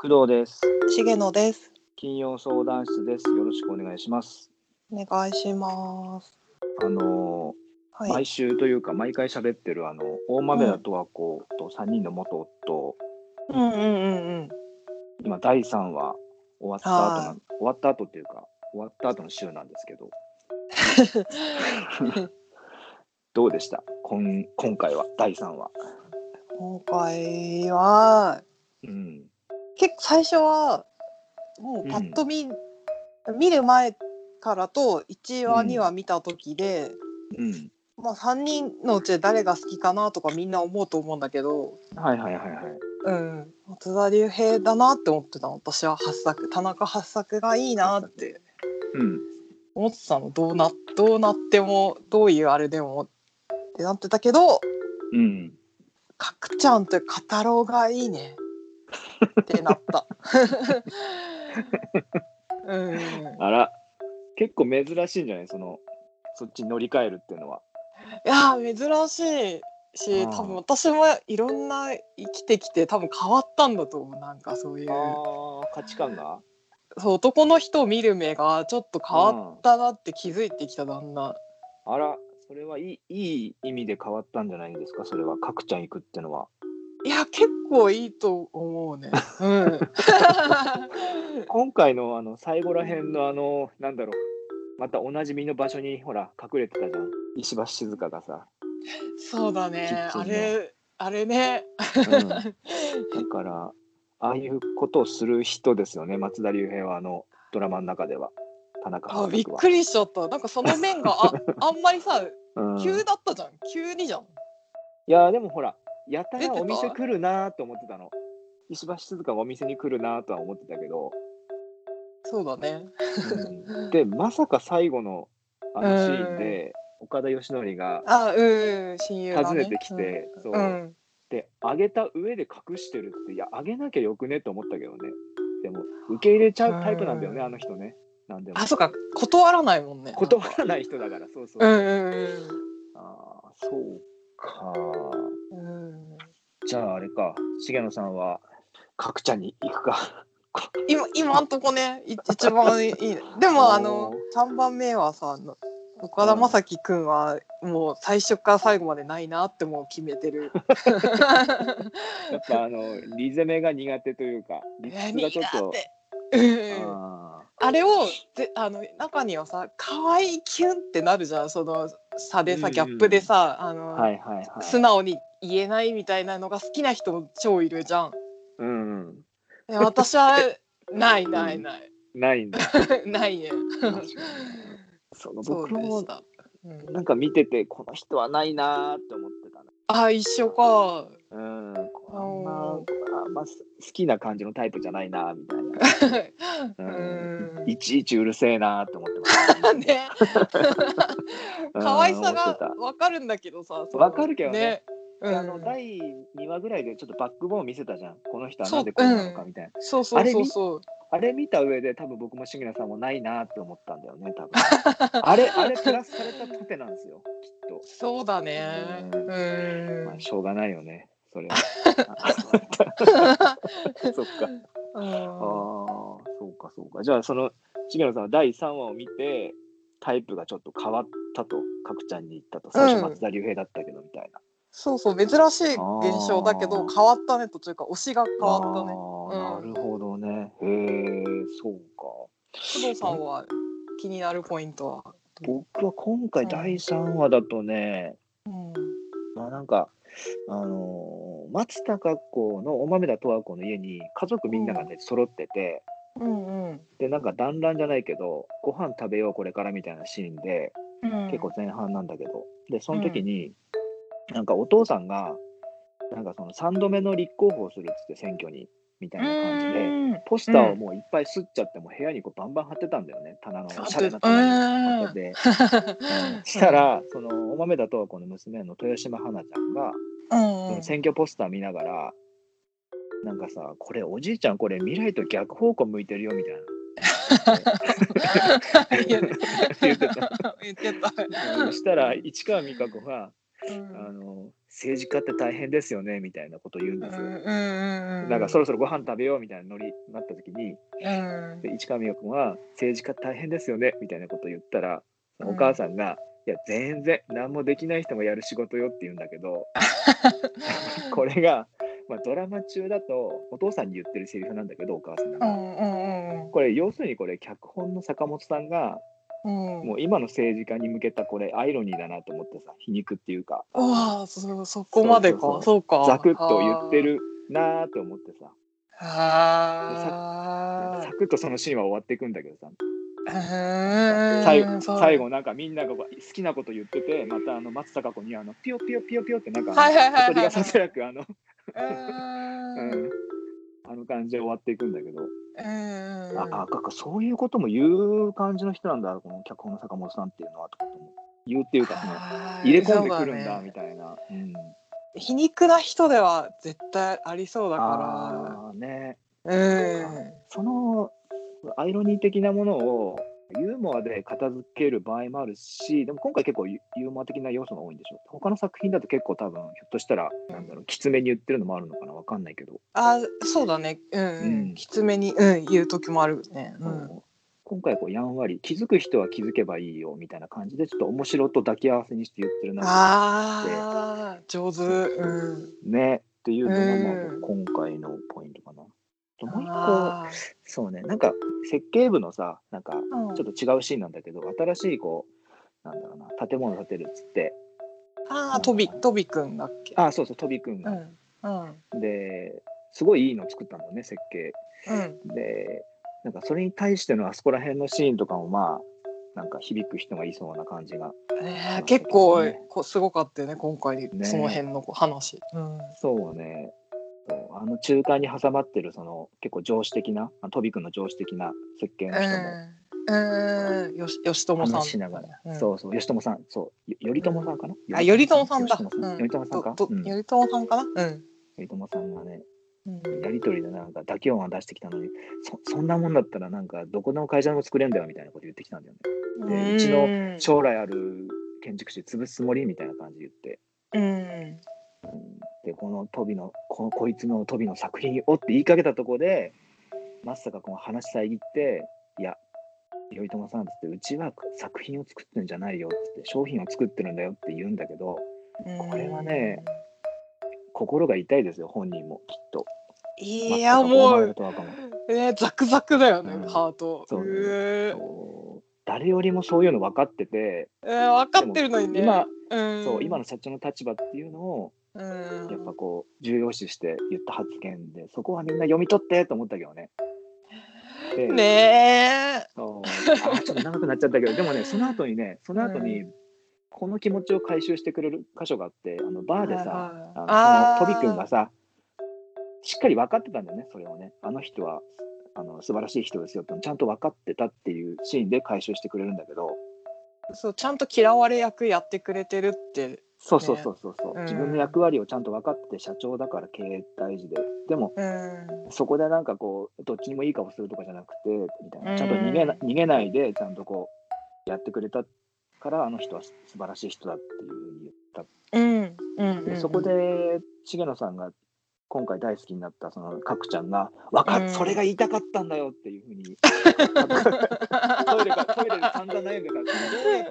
工藤です。重野です。金曜相談室です。よろしくお願いします。お願いします。あのーはい。毎週というか毎回喋ってるあの大豆田十和子と三人の元夫、うんうんうんうん。今第三話終わった後な終わった後っていうか終わった後の週なんですけど、どうでした？今今回は第三話。今回はうん。結構最初はもうパッと見、見る前からと1話2話見た時で、うん。まあ3人のうちで誰が好きかなとかみんな思うと思うんだけど、はいはいはいはい。うん、松田龍平だなって思ってたの私は八作田中八作がいいなってうん。思ってたのどうなどうなってもどういうあれでもってなってたけどうん。角ちゃんと語ろうがいいねってなった。うん、あら。結構珍しいんじゃない？そのそっちに乗り換えるっていうのは。いやー珍しいし多分私もいろんな生きてきて多分変わったんだと思う。なんかそういう。ああ価値観が？そう男の人を見る目がちょっと変わったなって気づいてきただんだん。あらそれはいいいい意味で変わったんじゃないんですか？それは角ちゃん行くってのは。いや結構いいと思うね。うん、今回のあの最後らへんのあのなんだろう。またおなじみの場所にほら隠れてたじゃん。石橋静香がさ。そうだキねあれあれね。うん、だからああいうことをする人ですよね。松田龍平はあのドラマの中では。田中あ。びっくりしちゃった。なんかその面があ あんまりさうん。急だったじゃん。急にじゃん。いやでもほらやたらお店来るなと思ってたの。石橋静香がお店に来るなとは思ってたけど、そうだね。うん。でまさか最後のあのシーンで岡田義則が訪ねてきて、そううん、う。んで上げた上で隠してるっていや上げなきゃよくねと思ったけどね。でも受け入れちゃうタイプなんだよね、うん。あの人ね。なんでも。あそうか。断らないもんね。断らない人だからそうそう、うんうんああそうかじゃああれか。重野さんは？角ちゃんに行くか。今今んとこねい一番いい。ねでもあの3番目はさ岡田将生くんはもう最初から最後までないなってもう決めてる。やっぱあのリゼメが苦手というか理屈がちょっとあれをであの中にはさ可愛いキュンってなるじゃんその差でさうんギャップでさあの、ーはいはいはい。素直に言えないみたいなのが好きな人も超いるじゃん。うんうん。で私はないないない。ないんだ。ないね。その僕もなんか見ててこの人はないなーって思ってたな。あ一緒か。うん。こんなおあんま好きな感じのタイプじゃないなみたいな、う うんん。いちいちうるせえなーって思ってました。ね。うん可愛さがた。わかるんだけどさ。わかるけどね。うんあの第2話ぐらいでちょっとバックボーン見せたじゃん。この人はなんでこうなのかみたいな、そうそうそうそう。あれ見た上で多分僕も重野さんもないなって思ったんだよね多分。あれ あれプラスされた盾なんですよきっと、そうだね。ううん。まあ、しょうがないよねそれは。そっか。ああそうかそうか。じゃあその重野さんは第3話を見てタイプがちょっと変わったと角ちゃんに言ったと。最初松田龍平だったけどみたいな、そうそう珍しい現象だけど変わったねというか推しが変わったね。なるほどね。へえそうか。工藤さんは気になるポイントは？僕は今回第3話だとね、うん。まあなんかあのー松たか子のお豆田十和子の家に家族みんながね、揃っててうんうん。でなんか団らんじゃないけどご飯食べようこれからみたいなシーンでうん。結構前半なんだけど、でその時に、なんかお父さんがなんかその3度目の立候補をするっつって選挙にみたいな感じで。うん。ポスターをもういっぱいすっちゃってもう部屋にこうバンバン貼ってたんだよね。棚のおしゃれな棚に貼ってて、うん。したらそのお豆田十和子の娘の豊島花ちゃんが、うん選挙ポスター見ながらなんかさこれおじいちゃんこれ未来と逆方向向いてるよみたいな。言ってた。言ってた。そしたら市川美香子がうん。あの政治家って大変ですよねみたいなことを言うんですよ。うんうんうんなんかそろそろご飯食べようみたいなノリになった時にうん。で市川美代君は政治家大変ですよねみたいなことを言ったらうん。お母さんが、いや全然何もできない人もやる仕事よって言うんだけど これが、まあ、ドラマ中だとお父さんに言ってるセリフなんだけどお母さんが。うんうんうんこれ要するにこれ脚本の坂本さんがうん。もう今の政治家に向けたこれアイロニーだなと思ってさ皮肉っていうか。うわあそそこまでか。そうか。ザクッと言ってるなーと思ってさ。あサクッとそのシーンは終わっていくんだけどさ。あ最後最後なんかみんなが好きなこと言っててまたあの松たか子にあのピヨピヨピヨピヨってなんか鳥がささやくあの、あの感じで終わっていくんだけど、うんああそういうことも言う感じの人なんだこの脚本の坂本さんっていうのはとか言うっていうかその入れ込んでくるんだみたいな。うん。皮肉な人では絶対ありそうだかああね。らうん。そのアイロニー的なものをユーモアで片付ける場合もあるしでも今回結構ユユーモア的な要素が多いんでしょ他の作品だと結構多分ひょっとしたらなんだろうきつめに言ってるのもあるのかなわかんないけど、あそうだね。うんううん。んきつめにうん言う時もあるね。うん。今回こうやんわり気づく人は気づけばいいよみたいな感じでちょっと面白と抱き合わせにして言ってるなああ上手。うん。ね。っていうのがまあうん。今回のポイントかな。ともう一個あそうね。なんか設計部のさなんかちょっと違うシーンなんだけど、新しいこう、なんだろうな、建物建てるっつって、あートビトビくんだっけ？あ、そうそう、飛びくんが。うん。うん。で、すごいいいの作ったんだよね、設計。うん。で、なんかそれに対してのあそこら辺のシーンとかも、まあ、なんか響く人がいそうな感じが。ね。結構こうすごかったよね今回ね。その辺の話。うん。そうね。あの中間に挟まってるその結構上司的な、あ飛びくんの上司的な設計の人もうん、うん、よし、吉友さん。話しながら、うん。そうそう、吉友さん、そう、よ頼朝さんかな、あ、頼朝さんだ。頼朝さんか、ととうん。頼朝さんかな？うん。頼朝さんがね、うん。やり取りでなんか妥協案出してきたのにそそんなもんだったらなんかどこでも会社でも作れんだよみたいなこと言ってきたんだよね。でうちの将来ある建築士潰すつもりみたいな感じで言って、うん。うん、でこの飛びのこのこいつの飛びの作品をって言いかけたところでまさかこの話遮っていや頼朝さんっつってうちは作品を作ってるんじゃないよっつって商品を作ってるんだよって言うんだけどこれはね心が痛いですよ本人もきっと。いや、もう、えー、ザクザクだよね、うんハート。そうねえー誰よりもそういうの分かってて、えー、分かってるのにね。今、うん、そう今の社長の立場っていうのをうん、やっぱこう重要視して言った発言でそこはみんな読み取ってと思ったけどね。でねえ。そうあちょっと長くなっちゃったけど でもねその後にねその後にこの気持ちを回収してくれる箇所があってあのバーでさあのトビ君がさしっかり分かってたんだよねそれをねあの人はあの素晴らしい人ですよってちゃんと分かってたっていうシーンで回収してくれるんだけどそう、ちゃんと嫌われ役やってくれてるって。そうそうそうそうそう、うん。自分の役割をちゃんと分かってて社長だから経営大事で。でもうん。そこでなんかこうどっちにもいい顔するとかじゃなくてみたいうん。なちゃんと逃げな逃げないでちゃんとこうやってくれたからあの人は素晴らしい人だっていうふうに言った。うん。うん。でそこで重野さんが今回大好きになったその角ちゃんが「わかうん。るそれが言いたかったんだよ」っていうふうに トイレかトイレで散々悩んでたどう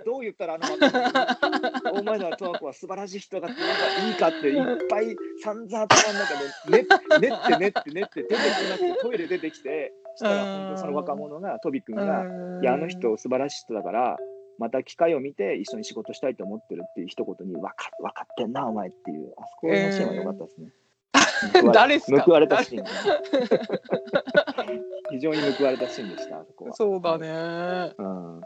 どう言ったらあの若者大前田十和子は素晴らしい人だって言えばいいかっていっぱい散々頭の中で練練って練って練って出てこなくてトイレ出てきてしたら本当その若者がトビ君が「いやあの人素晴らしい人だからまた機会を見て一緒に仕事したいと思ってる」っていう一言に「分か分かってんなお前」っていうあそこのシーンは良かったですね。報われ誰っすか？報われたシーン。非常に報われたシーンでした、あそこは。そうだね。うん。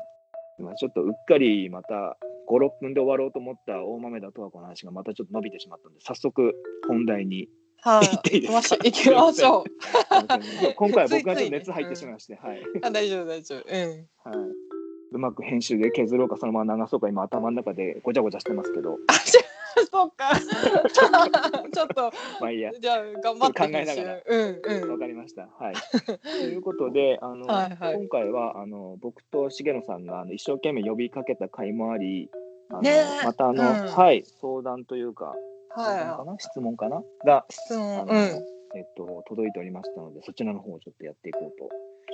今ちょっとうっかりまた5、6分で終わろうと思った大豆田十和子の話がまたちょっと伸びてしまったので、早速本題に。はい、行っていいですか？行きましょう。行きましょう。今回は僕がちょっと熱入ってしまいまして、はい。あ、大丈夫、大丈夫。うん。はい。うまく編集で削ろうか、そのまま流そうか、今頭の中でごちゃごちゃしてますけど、そうか。ちょっと、まあいいや。じゃあ、頑張って考えながらうん、うん。わかりました。はい。ということで、あの、はいはい今回はあの僕と重野さんがあの一生懸命呼びかけた回もあり、あのねえまたあの、うんはい相談というかはな？質問かな？が、い。質問、あのうん。えっと、届いておりましたので、そちらの方をちょっとやっていこうと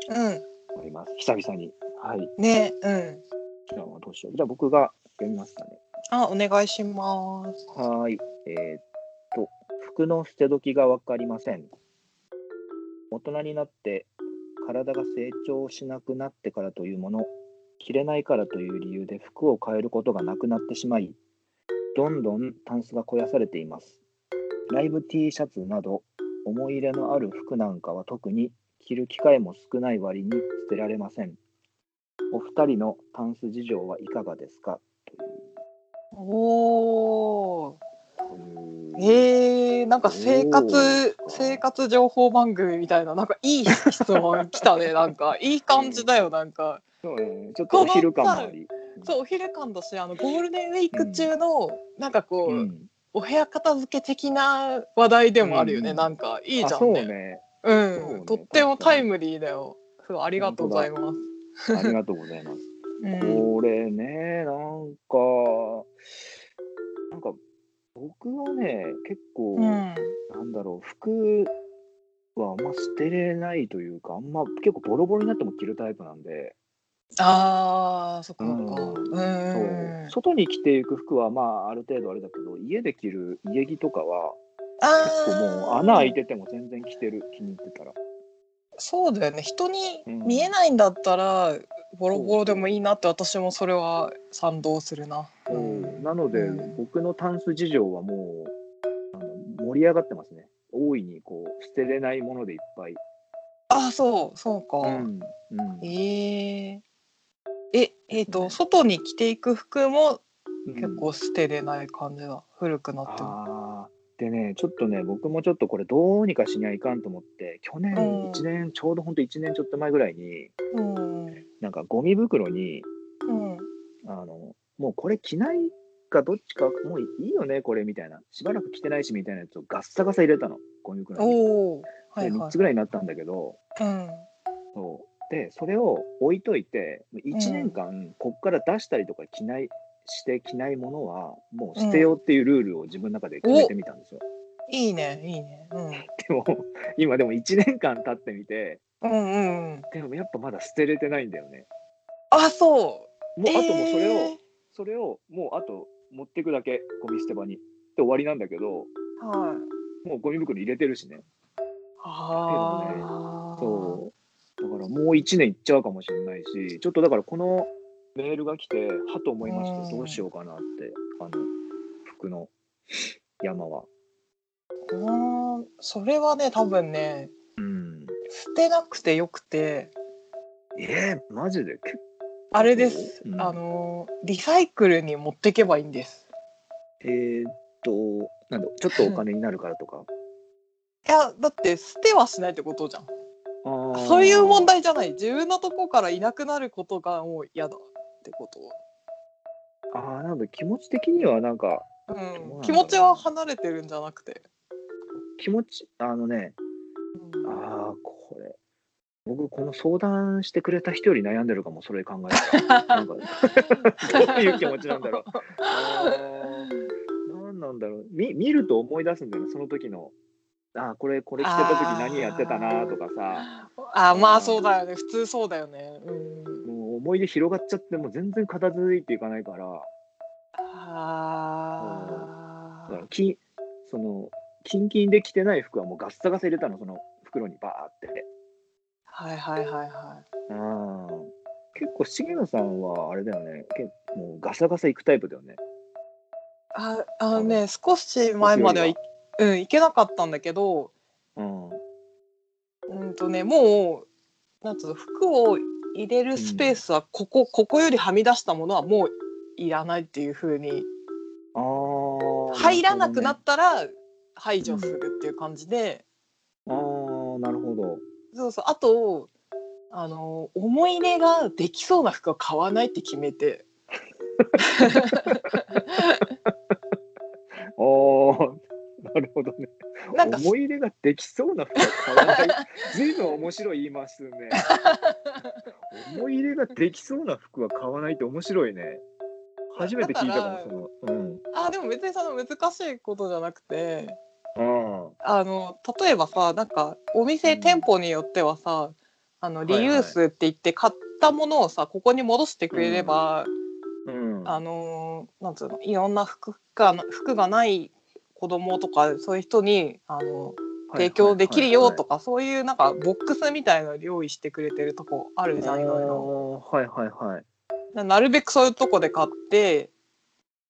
うん。思います。久々に。はい。ね、うん。じゃあ、どうしよう。じゃあ、僕が読みますかね。あ、お願いします。はい。えーっと、服の捨て時が分かりません。大人になって体が成長しなくなってからというもの、着れないからという理由で服を変えることがなくなってしまい、どんどんタンスが肥やされています。ライブ T シャツなど、思い入れのある服なんかは特に着る機会も少ない割に捨てられません。お二人のタンス事情はいかがですか？おー。というえー、なんか生活生活情報番組みたいななんかいい質問来たね なんか。いい感じだよなんか。そうね、ちょっとお昼感もあり。そうお昼間だしあのゴールデンウィーク中の、なんかこう、うん、お部屋片付け的な話題でもあるよね、うん。なんか。いいじゃんね。ね。うん。そうね。とってもタイムリーだよ。すごいありがとうございます、ありがとうございます。うん、これね、なんか、僕はね、結構、うん。なんだろう、服はあんま捨てれないというか、あんま結構ボロボロになっても着るタイプなんで、あーそっかそっか。うん。外に着ていく服は、まあ、ある程度あれだけど、家で着る家着とかは、あ結構もう穴開いてても全然着てる、気に入ってたら。そうだよね。人にうん。見えないんだったら、ボロボロでもいいなって私もそれは賛同するな。うんなので、うん僕のタンス事情はもうあの盛り上がってますね。大いにこう捨てれないものでいっぱい。あそうそうか。うんうんええええっ、と、ね外に着ていく服もうん結構捨てれない感じだ。古くなっても。あーでね、ちょっとね、僕もちょっとこれどうにかしにはいかんと思って、去年うん1年、ちょうどほんと1年ちょっと前ぐらいに、うん。うん。なんかゴミ袋に、あの、もうこれ着ないかどっちか、もういいよね、これみたいな。しばらく着てないしみたいなやつをガッサガサ入れたの、ゴミ袋に。おお。はいで、3はいつ。ぐらいになったんだけど、うん。そうでそれを置いといて1年間こっから出したりとか着ないして着ないものはもう捨てようっていうルールを自分の中で決めてみたんですよ。いいねいいね。でも今でも1年間経ってみてうん。うんうんうん。でもやっぱまだ捨てれてないんだよね。あそう。もうあともうそれを、えそれをもうあと持ってくだけゴミ捨て場にで終わりなんだけどーはい。もうゴミ袋入れてるしね。ああ。そうだからもう1年いっちゃうかもしれないしちょっとだからこのメールが来てはと思いましうんてどうしようかなってあの服の山は。うん。それはね多分ねうん、捨てなくてよくてえー、マジで？結あれです。うんあのリサイクルに持ってけばいいんです。えー、っとなんだちょっとお金になるからとか？いやだって捨てはしないってことじゃん。そういう問題じゃない。自分のとこからいなくなることがもう嫌だってこと。あーなんだ気持ち的にはなんかうん気持ちは離れてるんじゃなくて。気持ちあのねうんああこれ僕この相談してくれた人より悩んでるかもそれ考えたら。なんかどういう気持ちなんだろう。あーなんなんだろう。見見ると思い出すんだよねその時の。あーこれこれ着てた時何やってたなとかさ。あまあそうだよね。普通そうだよね。うん、もう思い出広がっちゃってもう全然片付いていかないから。あだからきそのキンキンで着てない服はもうガッサガサ入れたのその袋にバーってはいはいはいはあー結構重野さんはあれだよね。けもうガサガサ行くタイプだよね。い。ああのね少し前まではいうん行けなかったんだけどうん。うんとねもうなんつうの服を入れるスペースはここ、ここよりはみ出したものはもういらないっていう風にあー入らなくなるったら排除するっていう感じで、ほどねあーなるほどそうそう。あとあの思い入れができそうな服は買わないって決めて。あーなるほどね。なんか思い入れができそうな服は買わない。随分面白い言いますね。思い入れができそうな服は買わないって面白いね。初めて聞いたかもそのうん。ああでも別にその難しいことじゃなくてうん。あの例えばさなんかお店、うん店舗によってはさあのリユースって言って買ったものをさここに戻してくれれば、うん。あのーなんつうのいろんな服が服がない子供とかそういう人にあの提供できるよとか、そういうなんかボックスみたいなの用意してくれてるとこあるじゃんいろいろ。はいはいはい。ななるべくそういうとこで買って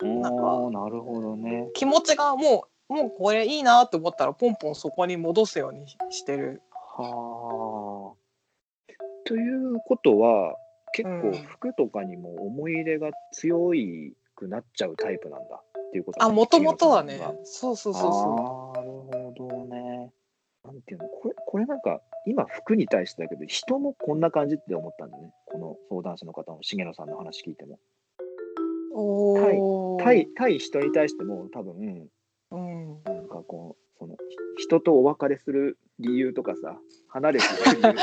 なんかなるほどね。気持ちがもうもうこれいいなと思ったらポンポンそこに戻すようにししてる。はあ。ということは、結構うん服とかにも思い入れが強いくなっちゃうタイプなんだっていうことあもともとはねそうそうそうそあーなるほどね。なんていうの？これ、これなんか、今服に対してだけど、人もこんな感じって思ったんだね。この相談者の方の重野さんの話聞いても。う。おー対、対人に対しても多分、うん、なんかこう、その、ひ人とお別れする理由とかさ、離れていく理由とか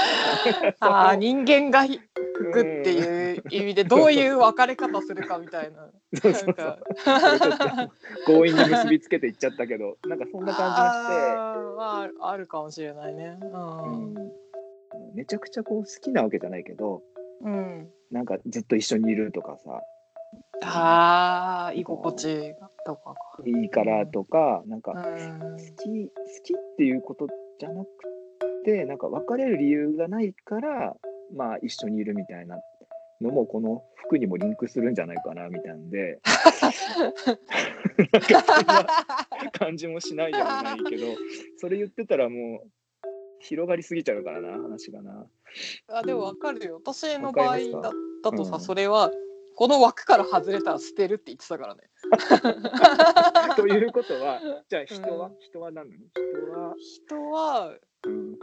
さ あー人間がひ服っていう意味でどういう別れ方するかみたいな。強引に結びつけていっちゃったけど、なんかそんな感じがあーまああるかもしれないね。して、うん。うんめちゃくちゃこう好きなわけじゃないけど、うん。なんかずっと一緒にいるとかさ、ああ居心地とかか。いいからとか、なんかうん。好き好きっていうことじゃなくてなんか別れる理由がないからまあ一緒にいるみたいなのもこの服にもリンクするんじゃないかなみたいなんで。感じもしないでもないけどそれ言ってたらもう広がりすぎちゃうからな話がな。あでもわかるよ。私の場合だとさ、うん。それはこの枠から外れたら捨てるって言ってたからね。ということはじゃあ人は、うん。人は何？なの人は、人はうん、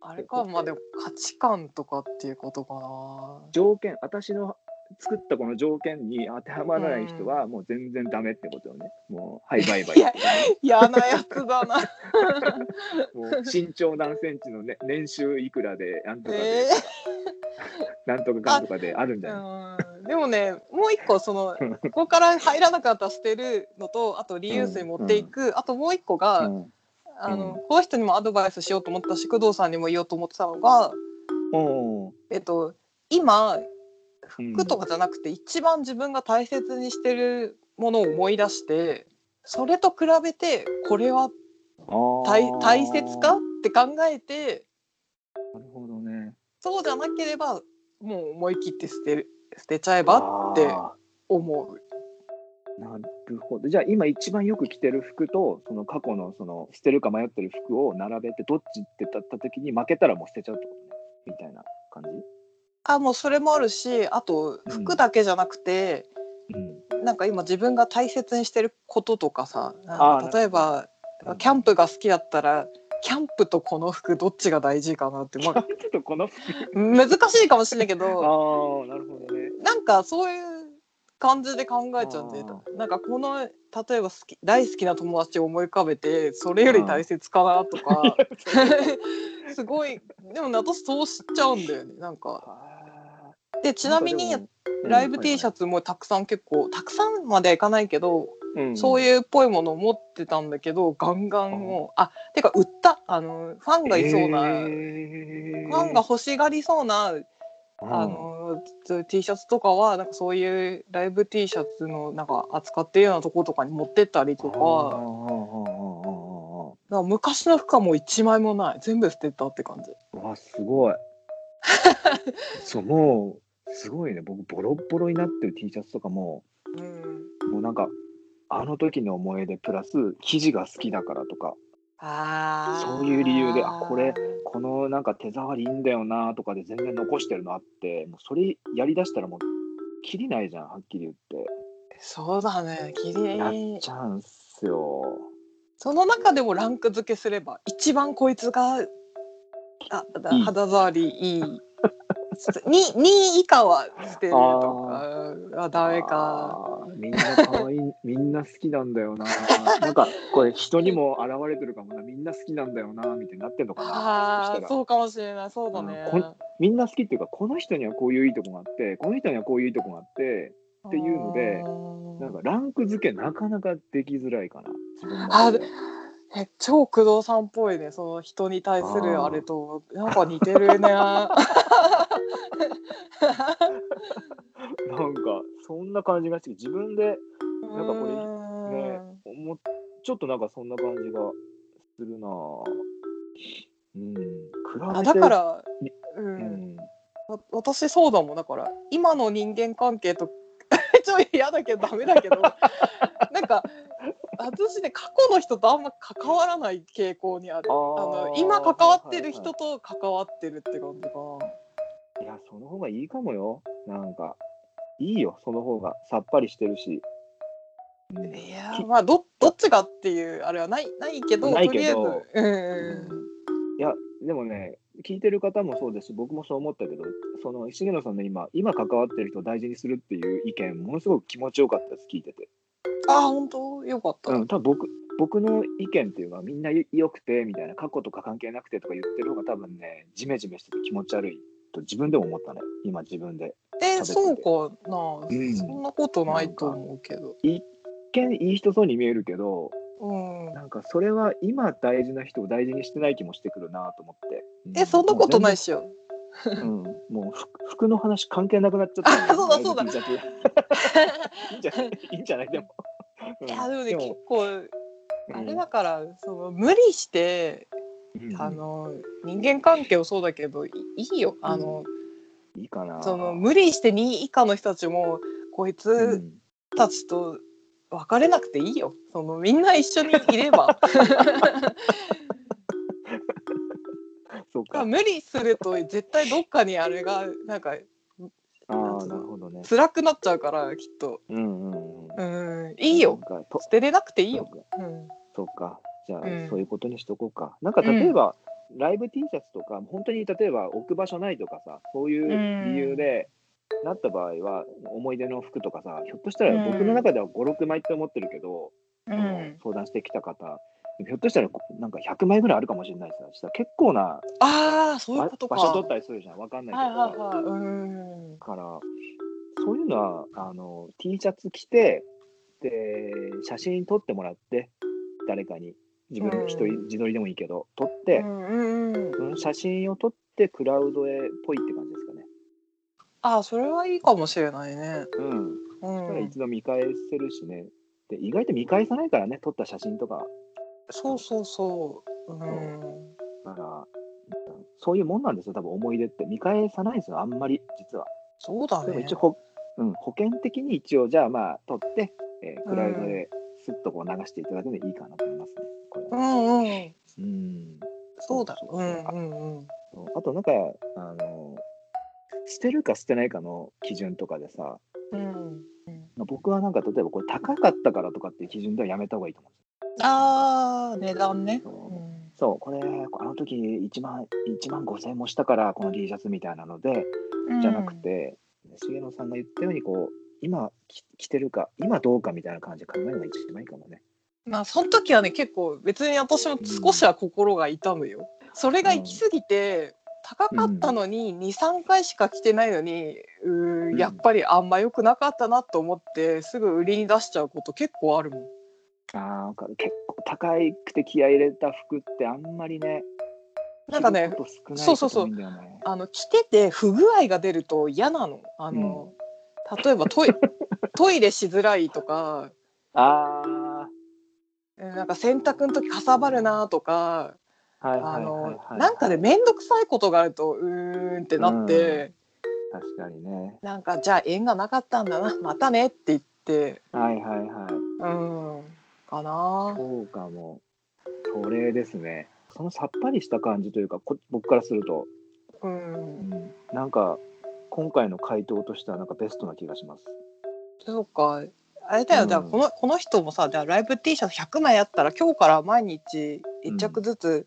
あれかまあでも価値観とかっていうことかな。条件私の作ったこの条件に当てはまらない人はもう全然ダメってことよね。もうはいバイバイ。いや嫌なやつだな。もう身長何センチの、ね、年収いくらでなんとかで、えなんとかかんとかであるんじゃない？ーうん。でもねもう一個そのここから入らなかったら捨てるのとあとリユースに持っていく、あともう一個が、うん。あのうん。この人にもアドバイスしようと思ったし工藤さんにも言おうと思ってたのが、えっと、今うん服とかじゃなくて一番自分が大切にしてるものを思い出してそれと比べてこれは大大切かって考えてなるほどね。そうじゃなければもう思い切って捨てる捨てちゃえばってあ思う。ーなるほど。じゃあ今一番よく着てる服とその過去のその捨てるか迷ってる服を並べてどっちって立った時に負けたらもう捨てちゃうってことね。みたいな感じ？あもうそれもあるしあとうん服だけじゃなくて、うん。なんか今自分が大切にしてることとかさ例えばうんキャンプが好きだったらキャンプとこの服どっちが大事かなって、まあ。難しいかもしれないけあどあ、なるほどね。なんかそういう感じで考えちゃうんであなんかこの例えば好き大好きな友達を思い浮かべてそれより大切かなとか すごいでもね私そうしちゃうんだよねなんか。あでちなみにライブ T シャツもたくさん結構たくさんまではいかないけど、そうういうっぽいものを持ってたんだけどガンガンもうあてか売った。あのファンがいそうな、ファンが欲しがりそうなあの T シャツとかはなんかそういうライブ T シャツのなんか扱ってるようなところとかに持ってったりとか。だから昔の服はもう1枚もない。全部捨てたって感じ。わすごい。そうもうすごいね。僕ボロッボロになってる T シャツとかもうん。もうなんかあの時の思い出プラス生地が好きだからとかあー。そういう理由であこれこのなんか手触りいいんだよなとかで全然残してるのあってもうそれやりだしたらもうきりないじゃんはっきり言って。そうだね。綺麗やっちゃうんすよ。その中でもランク付けすれば一番こいつがあ肌触りいい 2, 2位以下は捨てるとかあダメか。みんな可愛いみんな好きなんだよな。なんかこれ人にも現れてるかもな。みんな好きなんだよなみたいになってんのかな。ああそうかもしれない。そうだね。うんこみんな好きっていうかこの人にはこういういいとこがあってこの人にはこういういいとこがあってっていうのでなんかランク付けなかなかできづらいかな。自分のあえ超工藤さんっぽいねその人に対するあれと。なんか似てるね。なんかそんな感じがして自分でなんかこれね思っちょっとなんかそんな感じがするな。ぁうん比べだから、う、うん。ん。わ私そうだもん。だから今の人間関係と ちょい嫌だけどダメだけど。なんか私ね過去の人とあんま関わらない傾向にある。あの今関わってる人と関わってるって感じかいやその方がいいかもよ。なんかいいよ。その方がさっぱりしてるし、いやーまあどどっちがっていうあれはないないけどないけど。うんいやでもね聞いてる方もそうですし僕もそう思ったけどその重野さんの今今関わってる人を大事にするっていう意見ものすごく気持ちよかったです聞いてて、あ本当？よかった、うん、多分僕僕の意見っていうのはみんな良くてみたいな過去とか関係なくてとか言ってる方が多分ねジメジメしてて気持ち悪いと自分でも思ったね。今自分で。えそうかな、うん。そんなことないと思うけど。一見いい人そうに見えるけどうん。なんかそれは今大事な人を大事にしてない気もしてくるなと思って。えそんなことないっし。しょうん、もう服服の話関係なくなっちゃった。んあそうだそうだ。いいんじゃないいいんじゃない？でも。うん。いやでもね結構うん。あれだから、その無理して、うんあの人間関係もそうだけどいいいよ。あの、いいかな。その無理して2位以下の人たちもこいうつん。たちと別れなくていいよ。そのみんな一緒にいれば そうか。無理すると絶対どっかにあれがなんかああ、なるほどね。辛くなっちゃうからきっとうんうんうん。うんいいよ捨てれなくていいよそう、か。じゃあ、うんそういうことにしとこうか。なんか例えば、ライブ T シャツとか、本当に例えば置く場所ないとかさ、そういう理由で、なった場合は、思い出の服とかさ、ひょっとしたら僕の中では5、6枚って思ってるけど、その相談してきた方、ひょっとしたらなんか100枚ぐらいあるかもしれないさ。したら結構なああそういうばことか場所取ったりするじゃん。わかんないけど。はいはいはいうんだから、そういうのはあの T シャツ着て、で、写真撮ってもらって、誰かに、自分の一人、うん自撮りでもいいけど、撮っうて、んうん写真を撮って、クラウドへぽいって感じですかね。ああそれはいいかもしれないねうん。うそしたらん一度見返せるしね。で、意外と見返さないからね、撮った写真とか。そうそうそう。うん。だから、そういうもんなんですよ、多分思い出って。見返さないですよ、あんまり、実は。そうだね。でも一応ほ、うん、保険的に一応、じゃあまあ、撮って、えークラウドでスッとこう流していただくのでいいかなと思いますね。うはんうん。うん。そうだ。そうんうんうん。あとなんか、あの、捨てるか捨てないかの基準とかでさ、うん。まあ僕はなんか例えばこれ高かったからとかっていう基準ではやめた方がいいと思うんでああ値段ねそうこれ、あの時1万、1万5千円もしたから、この T シャツみたいなので、じゃなくて、重野さんが言ったように、こう、今き着てるか、今どうかみたいな感じで考えるのが一番いいかもね。まあその時はね結構別に私も少しは心が痛むよ。それが行き過ぎて、高かったのに23回しか着てないのにうーうんやっぱりあんま良くなかったなと思ってすぐ売りに出しちゃうこと結構あるもん。ああ、わかる。結構高くて気合い入れた服ってあんまりね、なんかねそうそうそう。あの着てて不具合が出ると嫌なの。あの、例えばトイ トイレしづらいとか。あえなんか洗濯の時かさばるなとか。あ、のはい。なんかで面倒くさいことがあるとうーんってなって、確かにね。なんかじゃあ縁がなかったんだな。またねって言って。はいはいはい。うんかな。そうかも。それですね。そのさっぱりした感じというか、こ僕からすると、ううん。ん、なんか今回の回答としてはなんかベストな気がします。そうか。あれだよ、うん。じゃあこのこの人もさじゃあライブ T シャツ100枚あったら今日から毎日1着ずつ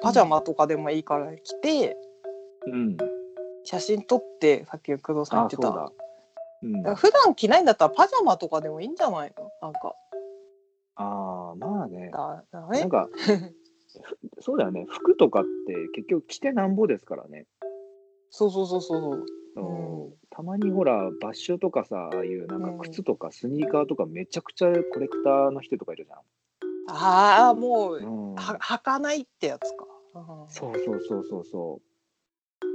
パジャマとかでもいいから着て、うん。写真撮ってさっき工藤さん言ってた。だ。うん、普段着ないんだったらパジャマとかでもいいんじゃないの？なんかああ、まあね。だだねなんか、ふそうだよね。服とかって結局着てなんぼですからね。そうそうそうそうそうたまにほらバッシュとかさああいうなんか靴とかスニーカーとかめちゃくちゃコレクターの人とかいるじゃん。ああもう、うん、は履かないってやつか。そうそうそうそうそう。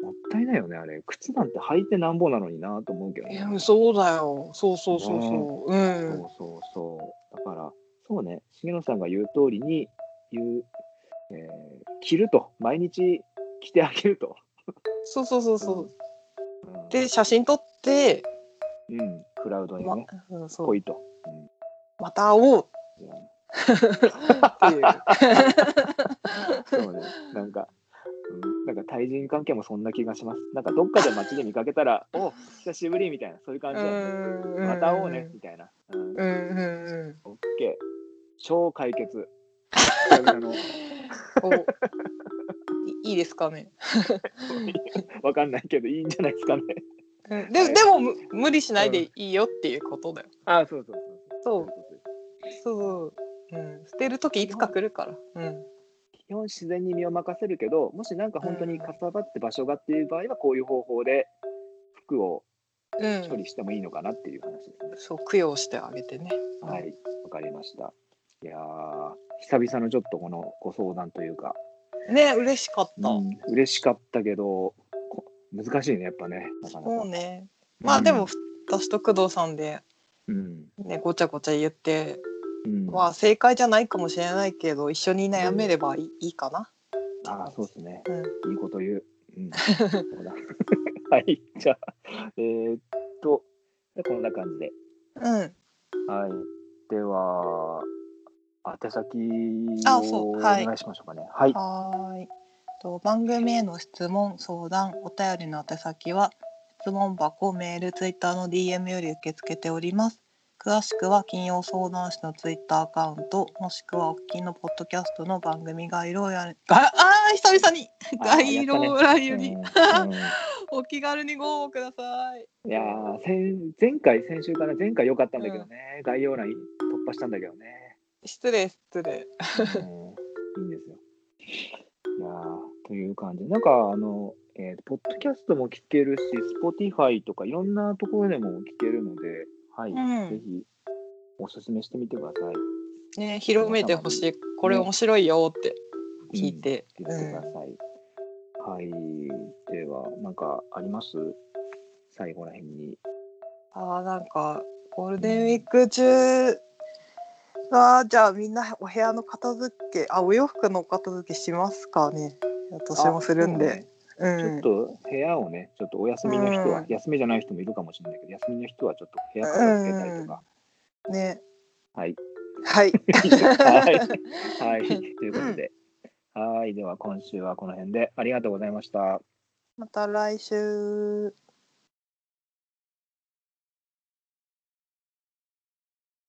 もったいないよねあれ靴なんて履いてなんぼなのになと思うけど、いね。やそうだよ。そうそうそうそう。うん。そうそうそう。だから、そうね、重野さんが言う通りに、言う、えー着ると、毎日着てあげると。そうそうそうそう。うん、で写真撮って、うん、クラウドにまね、うん、そうぽいと。また会おううんっていう。そうね、なんか、うん、なんか対人関係もそんな気がします。なんかどっかで街で見かけたら、お久しぶりみたいな、そういう感じだよね。うんまた会おうね、みたいな。うん、うんうんうん。オッケー。超解決。い いいですかね。わかんないけど、いいんじゃないですかね。うんででもむ無理しないでいいよっていうことだよ。あ、そうそうそう。そうそう。うん、捨てる時いつか来るから。うん。基本自然に身を任せるけど、もしなんか本当にかさばって場所がっていう場合は、こういう方法で服をうん処理してもいいのかなっていう話ですね。そう供養してあげてね。はい、わかりました。いやー、久々のちょっとこのご相談というか、ね嬉しかった。うん嬉しかったけど、こ難しいね、やっぱね、なかなか。そうね。まあでも、私と工藤さんで、うん、ね、ごちゃごちゃ言って、うん、まあ正解じゃないかもしれないけど、一緒に悩めればいい,、いいかな。ああ、そうですね。うん。いいこと言う。うん、はい、じゃあ、えー、っと、こんな感じで。うん。はい。では、宛先あをお願いしましょうかね。はい。はーい。と番組への質問、相談、お便りの宛先は質問箱、メール、ツイッターの DM より受け付けております。詳しくは金曜相談室のツイッターアカウント、もしくはお聞きのポッドキャストの番組概要欄がああー久々に概要欄よりうんうん お気軽にご応募ください。いや前回、先週かな、前回良かったんだけどね、概要欄突破したんだけどね。失礼失礼。うんいいんですよ。いやーという感じ。なんか、あの、えー、ポッドキャストも聞けるし、Spotify とかいろんなところでも聞けるので、はい、うんぜひおすすめしてみてください。ね広めてほしい。これ面白いよって聞いて。言ってください。はい。では、なんかあります？最後らへんに。あーなんかゴールデンウィーク中はじゃあみんなお部屋の片付けあお洋服のお片付けしますかね私もするんでうちょっんと部屋をね、ちょっとお休みの人は、うん休みじゃない人もいるかもしれないけど、休みの人はちょっと部屋片付けたりとか。ねはい。はいはい。はい。ということで。はい。では、今週はこの辺でありがとうございました。また来週